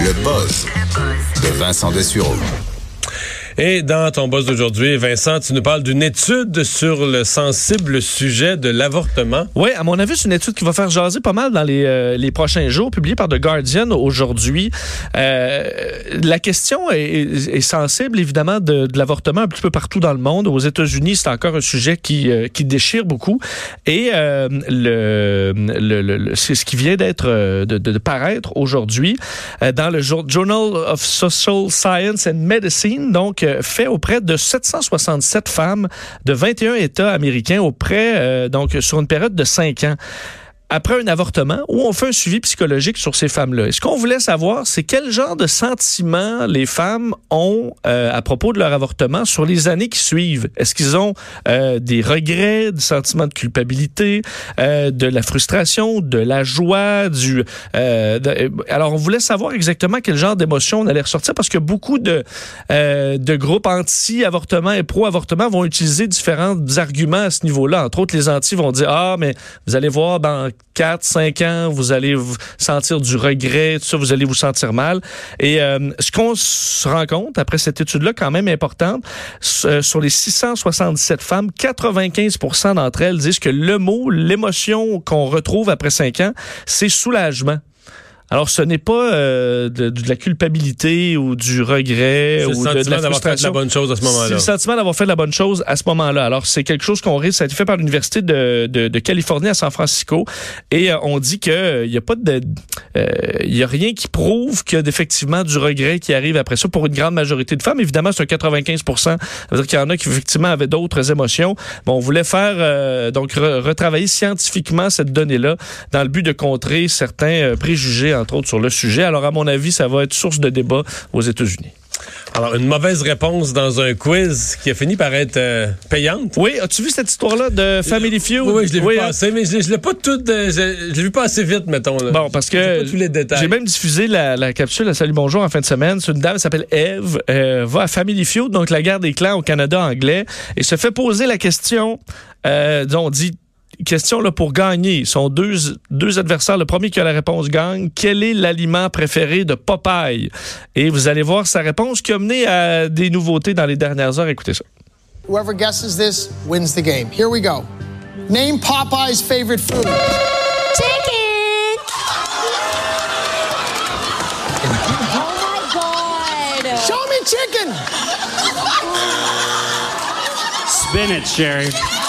Le buzz de Vincent Dessureau. Et dans ton boss d'aujourd'hui, Vincent, tu nous parles d'une étude sur le sensible sujet de l'avortement. Oui, à mon avis, c'est une étude qui va faire jaser pas mal dans les, euh, les prochains jours, publiée par The Guardian aujourd'hui. Euh, la question est, sensible, évidemment, de, l'avortement un petit peu partout dans le monde. Aux États-Unis, c'est encore un sujet qui, euh, qui déchire beaucoup. Et le, le, c'est ce qui vient d'être de, de, de, paraître aujourd'hui dans le Journal of Social Science and Medicine. Donc, fait auprès de 767 femmes de 21 États américains auprès, euh, donc sur une période de 5 ans après un avortement où on fait un suivi psychologique sur ces femmes-là. Ce qu'on voulait savoir, c'est quel genre de sentiments les femmes ont euh, à propos de leur avortement sur les années qui suivent. Est-ce qu'ils ont euh, des regrets, des sentiments de culpabilité, euh, de la frustration, de la joie, du... Euh, de, alors, on voulait savoir exactement quel genre d'émotions on allait ressortir parce que beaucoup de, euh, de groupes anti-avortement et pro-avortement vont utiliser différents arguments à ce niveau-là. Entre autres, les anti vont dire, ah, mais vous allez voir, dans 4, 5 ans, vous allez vous sentir du regret, tout ça, vous allez vous sentir mal. Et euh, ce qu'on se rend compte après cette étude-là, quand même importante, euh, sur les 667 femmes, 95% d'entre elles disent que le mot, l'émotion qu'on retrouve après 5 ans, c'est soulagement. Alors, ce n'est pas euh, de, de, la culpabilité ou du regret ou de, de la d'avoir fait la bonne chose à ce moment-là. C'est le sentiment d'avoir fait la bonne chose à ce moment-là. Alors, c'est quelque chose qu'on risque. Ça a été fait par l'Université de, de, de, Californie à San Francisco. Et euh, on dit qu'il il n'y a pas de... Il euh, y a rien qui prouve qu'il y a effectivement du regret qui arrive après ça pour une grande majorité de femmes. Évidemment, c'est un 95% Ça veut dire qu'il y en a qui, effectivement, avaient d'autres émotions. Bon, on voulait faire, euh, donc, re retravailler scientifiquement cette donnée-là dans le but de contrer certains préjugés entre autres, sur le sujet. Alors, à mon avis, ça va être source de débat aux États-Unis. Alors, une mauvaise réponse dans un quiz qui a fini par être euh, payante. Oui, as-tu vu cette histoire-là de Family Feud? Oui, je l'ai oui, vu passer, mais je, je l'ai pas tout, euh, je, l'ai vu pas assez vite, mettons. Là. Bon, parce que j'ai même diffusé la, la, capsule à Salut Bonjour en fin de semaine. C'est une dame qui s'appelle Eve, euh, va à Family Feud, donc la guerre des clans au Canada anglais, et se fait poser la question, euh, on dit question là, pour gagner. Ils sont deux, deux adversaires. Le premier qui a la réponse gagne. Quel est l'aliment préféré de Popeye? Et vous allez voir sa réponse qui a mené à des nouveautés dans les dernières heures. Écoutez ça. Whoever guesses this wins the game. Here we go. Name Popeye's favorite food. Chicken! oh my God! Show me chicken! Spinach, Sherry.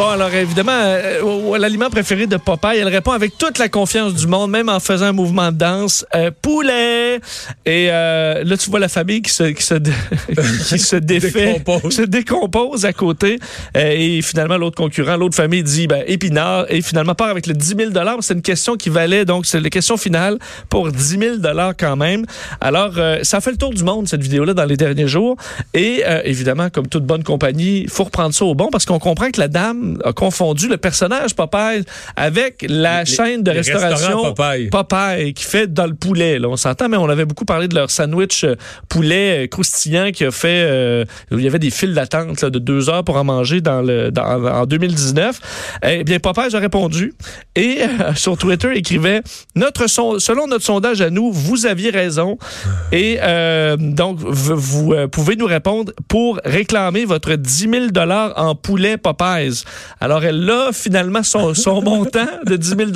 Bon, alors évidemment, euh, l'aliment préféré de Popeye, elle répond avec toute la confiance du monde, même en faisant un mouvement de danse. Euh, poulet! Et euh, là, tu vois la famille qui se, qui se, qui se défait, décompose. se décompose à côté. Et finalement, l'autre concurrent, l'autre famille dit ben, épinard. Et finalement, part avec le 10 000 C'est une question qui valait, donc c'est la question finale pour 10 000 quand même. Alors, ça fait le tour du monde, cette vidéo-là, dans les derniers jours. Et évidemment, comme toute bonne compagnie, il faut reprendre ça au bon parce qu'on comprend que la dame a confondu le personnage Popeye avec la les, chaîne de restauration Popeye. Popeye qui fait dans le poulet. Là, on s'entend, mais on avait beaucoup parlé de leur sandwich euh, poulet euh, croustillant qui a fait. Euh, il y avait des files d'attente de deux heures pour en manger dans le dans, en 2019. Eh bien, Popeye a répondu et euh, sur Twitter écrivait notre son, selon notre sondage à nous, vous aviez raison et euh, donc vous, vous pouvez nous répondre pour réclamer votre 10 000 dollars en poulet Popeyes. Alors, elle a finalement son, son montant de 10 000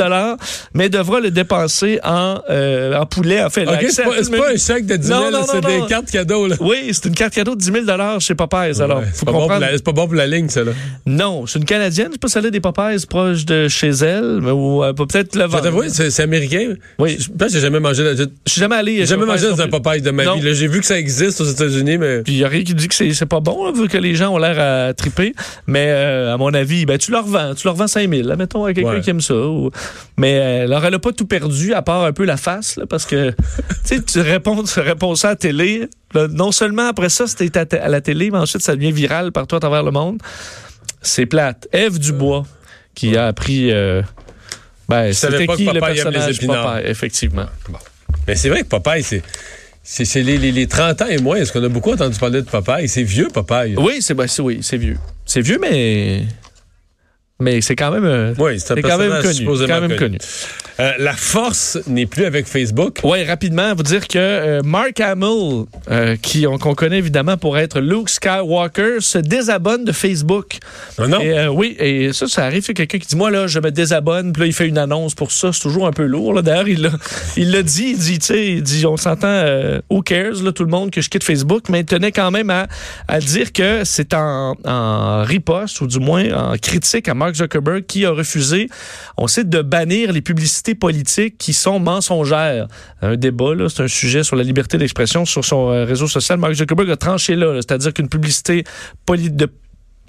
mais devra le dépenser en, euh, en poulet. En fait, okay, c'est pas, pas, un chèque de 10 000 c'est des cartes cadeaux. Là. Oui, c'est une carte cadeau de 10 000 chez Popeyes. Alors, ouais, c'est, pas bon c'est pas bon pour la ligne, ça. Là. Non, c'est une Canadienne. Je sais pas si elle a des Popeyes proches de chez elle, ou euh, peut-être le vendre. Oui, c'est, américain? Oui. Je pense que j'ai jamais mangé. Je suis jamais allé. J'ai jamais mangé dans un Popeyes de ma vie. J'ai vu que ça existe aux États-Unis, mais. Puis il y a rien qui dit que c'est, pas bon, là, vu que les gens ont l'air à triper. Mais euh, à mon avis, ben tu leur vends, tu leur vends 5 000, là, mettons, à quelqu'un Ouais. qui aime ça. ou- Mais euh, alors, elle a pas tout perdu, à part un peu la face, là, parce que tu sais, tu réponds, tu réponds ça à la télé. là, non seulement après ça, c'était à, à la télé, mais ensuite, ça devient viral partout à travers le monde. C'est plate. Ève Dubois, qui a appris... Euh, ben, savais c'était pas qui que le Popeye aime les épinards. Popeye, effectivement. Mais c'est vrai que Popeye, c'est. C'est, les, les, les 30 ans et moins. Est-ce qu'on a beaucoup entendu parler de Popeye? C'est vieux, Popeye. Oui, c'est ben, oui, c'est vieux. C'est vieux, mais Mais c'est quand même, euh, Oui, c'est quand même connu. Quand même connu. connu. Euh, la force n'est plus avec Facebook. Oui, rapidement, vous dire que euh, Mark Hamill, euh, qui on- qu'on connaît évidemment pour être Luke Skywalker, se désabonne de Facebook. Ah non? Et, oui, et ça, ça arrive. Quelqu'un qui dit Moi, là, je me désabonne. Puis là, il fait une annonce pour ça. C'est toujours un peu lourd. là. D'ailleurs, il l'a il l'a dit. Il dit, tu sais, il dit On s'entend, who cares, là, tout le monde, que je quitte Facebook. Mais il tenait quand même à, à dire que c'est en, en riposte, ou du moins en critique à Mark Zuckerberg, qui a refusé, on sait, de bannir les publicités politiques qui sont mensongères. Un débat, c'est un sujet sur la liberté d'expression sur son euh, réseau social. Mark Zuckerberg a tranché là, là. c'est-à-dire qu'une publicité de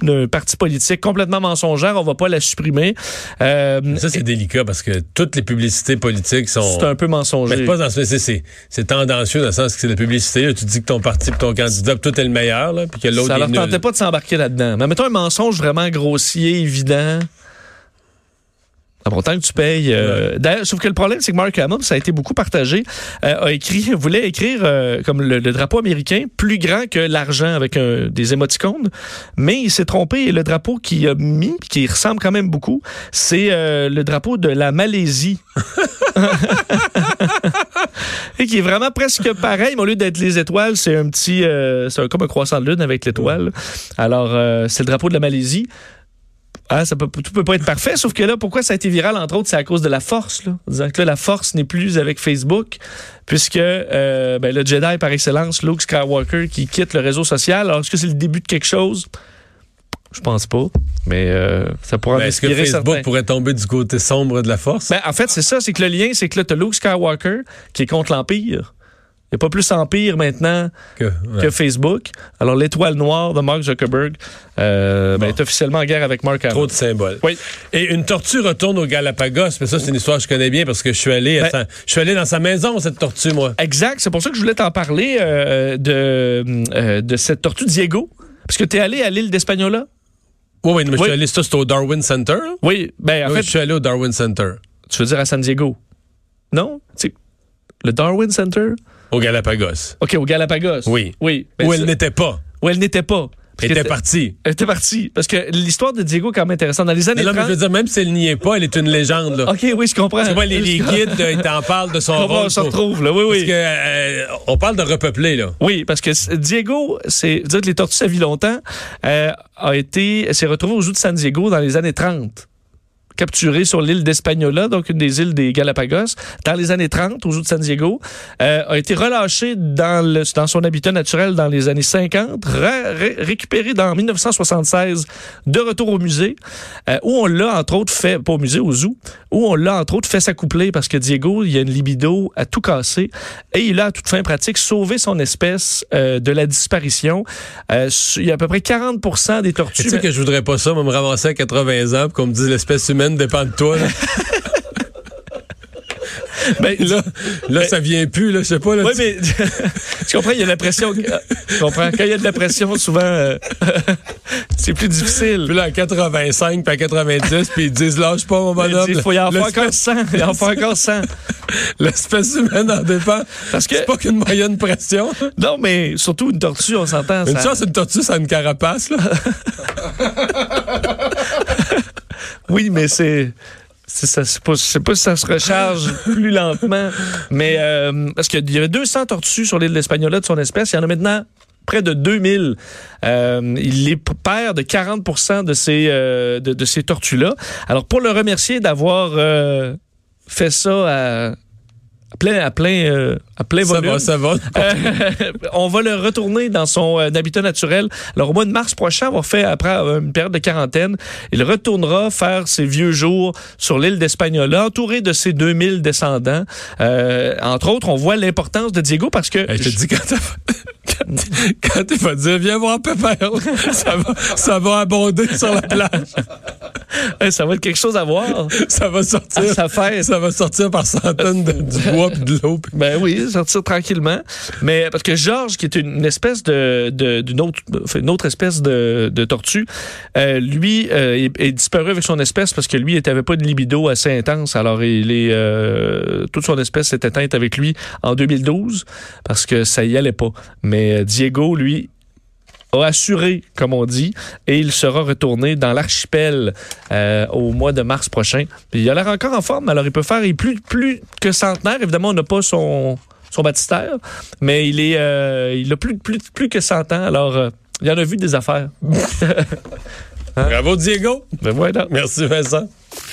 d'un parti politique complètement mensongère, on va pas la supprimer. Euh, Ça, c'est délicat parce que toutes les publicités politiques sont. c'est un peu Mais mensonger. c'est pas dans ce c'est, c'est, c'est tendancieux dans le sens que c'est la publicité. là. tu dis que ton parti et ton candidat, toi, t'es le meilleur, là, puis que l'autre Ça est leur nul. tentait pas de s'embarquer là-dedans. Mais mettons un mensonge vraiment grossier, évident. Ah bon, tant que tu payes. euh, D'ailleurs, sauf que le problème, c'est que Mark Hamill, ça a été beaucoup partagé, euh, a écrit, voulait écrire euh, comme le, le drapeau américain, plus grand que l'argent avec un- des émoticônes, mais il s'est trompé et le drapeau qu'il a mis, qui ressemble quand même beaucoup, c'est euh, le drapeau de la Malaisie. et qui est vraiment presque pareil, mais au lieu d'être les étoiles, c'est un petit, euh, c'est un- comme un croissant de lune avec l'étoile. Alors, euh, c'est le drapeau de la Malaisie. Ah, ça peut, tout peut pas être parfait, sauf que là, pourquoi ça a été viral, entre autres, c'est à cause de la force. Là. Disant que là, la force n'est plus avec Facebook, puisque euh, ben, le Jedi par excellence, Luke Skywalker, qui quitte le réseau social. Alors, est-ce que c'est le début de quelque chose? Je pense pas, mais euh, ça pourra Ben, est-ce que Facebook certains. pourrait tomber du côté sombre de la force? Ben, en fait, c'est ça, c'est que le lien, c'est que là, t'as Luke Skywalker qui est contre l'Empire. Il n'y a pas plus Empire maintenant que, ouais. que Facebook. Alors, l'étoile noire de Mark Zuckerberg euh, ben, est officiellement en guerre avec Mark Hamill. Trop de symboles. Oui. Et une tortue retourne au Galapagos, mais ça, c'est une histoire que je connais bien parce que je suis allé, à Ben- sa- je suis allé dans sa maison, cette tortue, moi. Exact. C'est pour ça que je voulais t'en parler euh, de, euh, de cette tortue Diego. Parce que tu es allé à l'île d'Espagnola? Oui, oui, mais je Oui. suis allé, ça, c'était au Darwin Center. là? Oui. Ben, en Oui, fait, je suis allé au Darwin Center. tu veux dire à San Diego? Non? C'est le Darwin Center? Au Galapagos. OK, au Galapagos. Oui. Oui. Ben, Où elle n'était pas. où elle n'était pas. Parce Elle était partie. Elle était partie. Parce que l'histoire de Diego est quand même intéressante. Dans les années mais je 30... veux dire, même si elle n'y est pas, elle est une légende. Là. OK, oui, je comprends. Tu vois, les, les Je guides, ils t'en parlent de son rôle. on se retrouve, là. Oui, Parce oui. que, euh, on parle de repeupler, là. Oui, parce que Diego, c'est dire que les tortues ça vit longtemps, euh, a été s'est retrouvé aux eaux de San Diego dans les années 30. Capturé sur l'île d'Espagnola, donc une des îles des Galapagos, dans les années 30, aux eaux de San Diego, euh, a été relâché dans, le, dans son habitat naturel dans les années 50, ra- ré- récupéré dans 1976, de retour au musée, euh, où on l'a entre autres fait, pas au musée, au zoo, où on l'a entre autres fait s'accoupler parce que Diego, il a une libido à tout casser et il a à toute fin pratique sauvé son espèce euh, de la disparition. Euh, il y a à peu près 40% des tortues. Tu sais que je voudrais pas ça, moi, me ramasser à 80 ans, qu'on me dise l'espèce humaine dépend de toi. Là, Ben, là, là, ça vient plus, là, je sais pas. Là, Oui, tu- mais tu comprends, il y a de la pression. Tu comprends? Quand il y a de la pression, souvent, euh, c'est plus difficile. Puis là, à 85 puis à 90, puis ils disent lâche pas, mon bonhomme. Il faut y en faire encore L'espèce- 100. Il y en faire encore 100. L'espèce humaine en dépend. Parce que- C'est pas qu'une moyenne pression. Non, mais surtout une tortue, on s'entend. Une ça- chance, une tortue, ça a une carapace, là. Oui, mais c'est. Ça, pas, c'est pas si ça se recharge plus lentement. Mais euh, parce qu'il y avait 200 tortues sur l'île d'Espagnola de son espèce. Il y en a maintenant près de 2000. Euh, il est père de 40 de ces, euh, de, de ces tortues-là. Alors, pour le remercier d'avoir fait ça à, à plein, à plein, euh, à plein Ça volume. va, ça va. Euh, on va le retourner dans son euh, habitat naturel. Alors, au mois de mars prochain, on va faire, après une période de quarantaine, il retournera faire ses vieux jours sur l'île d'Espagnola, entouré de ses 2000 descendants. Euh, entre autres, on voit l'importance de Diego parce que... Hey, je te dis, quand t'as- quand- quand il va dire, viens voir Pépère, ça va, ça va abonder sur la plage. Ça va être quelque chose à voir. Ça va sortir. À sa fête. Ça va sortir par centaines de, du bois pis de l'eau. Ben oui, sortir tranquillement. Mais parce que Georges, qui est une, espèce de, d'une autre, une autre espèce de, de tortue, euh, lui euh, est, est disparu avec son espèce parce que lui, il n'avait pas de libido assez intense. Alors, il est euh, toute son espèce s'est éteinte avec lui en 2012 parce que ça y allait pas. Mais euh, Diego, lui, a assuré, comme on dit, et il sera retourné dans l'archipel euh, au mois de mars prochain. Puis il a l'air encore en forme, alors il peut faire il est plus, plus que centenaire. Évidemment, on n'a pas son, son baptistère, mais il est euh, il a plus, plus, plus que 100 ans, alors euh, il en a vu des affaires. Bravo, Diego. Ben voilà. Merci, Vincent.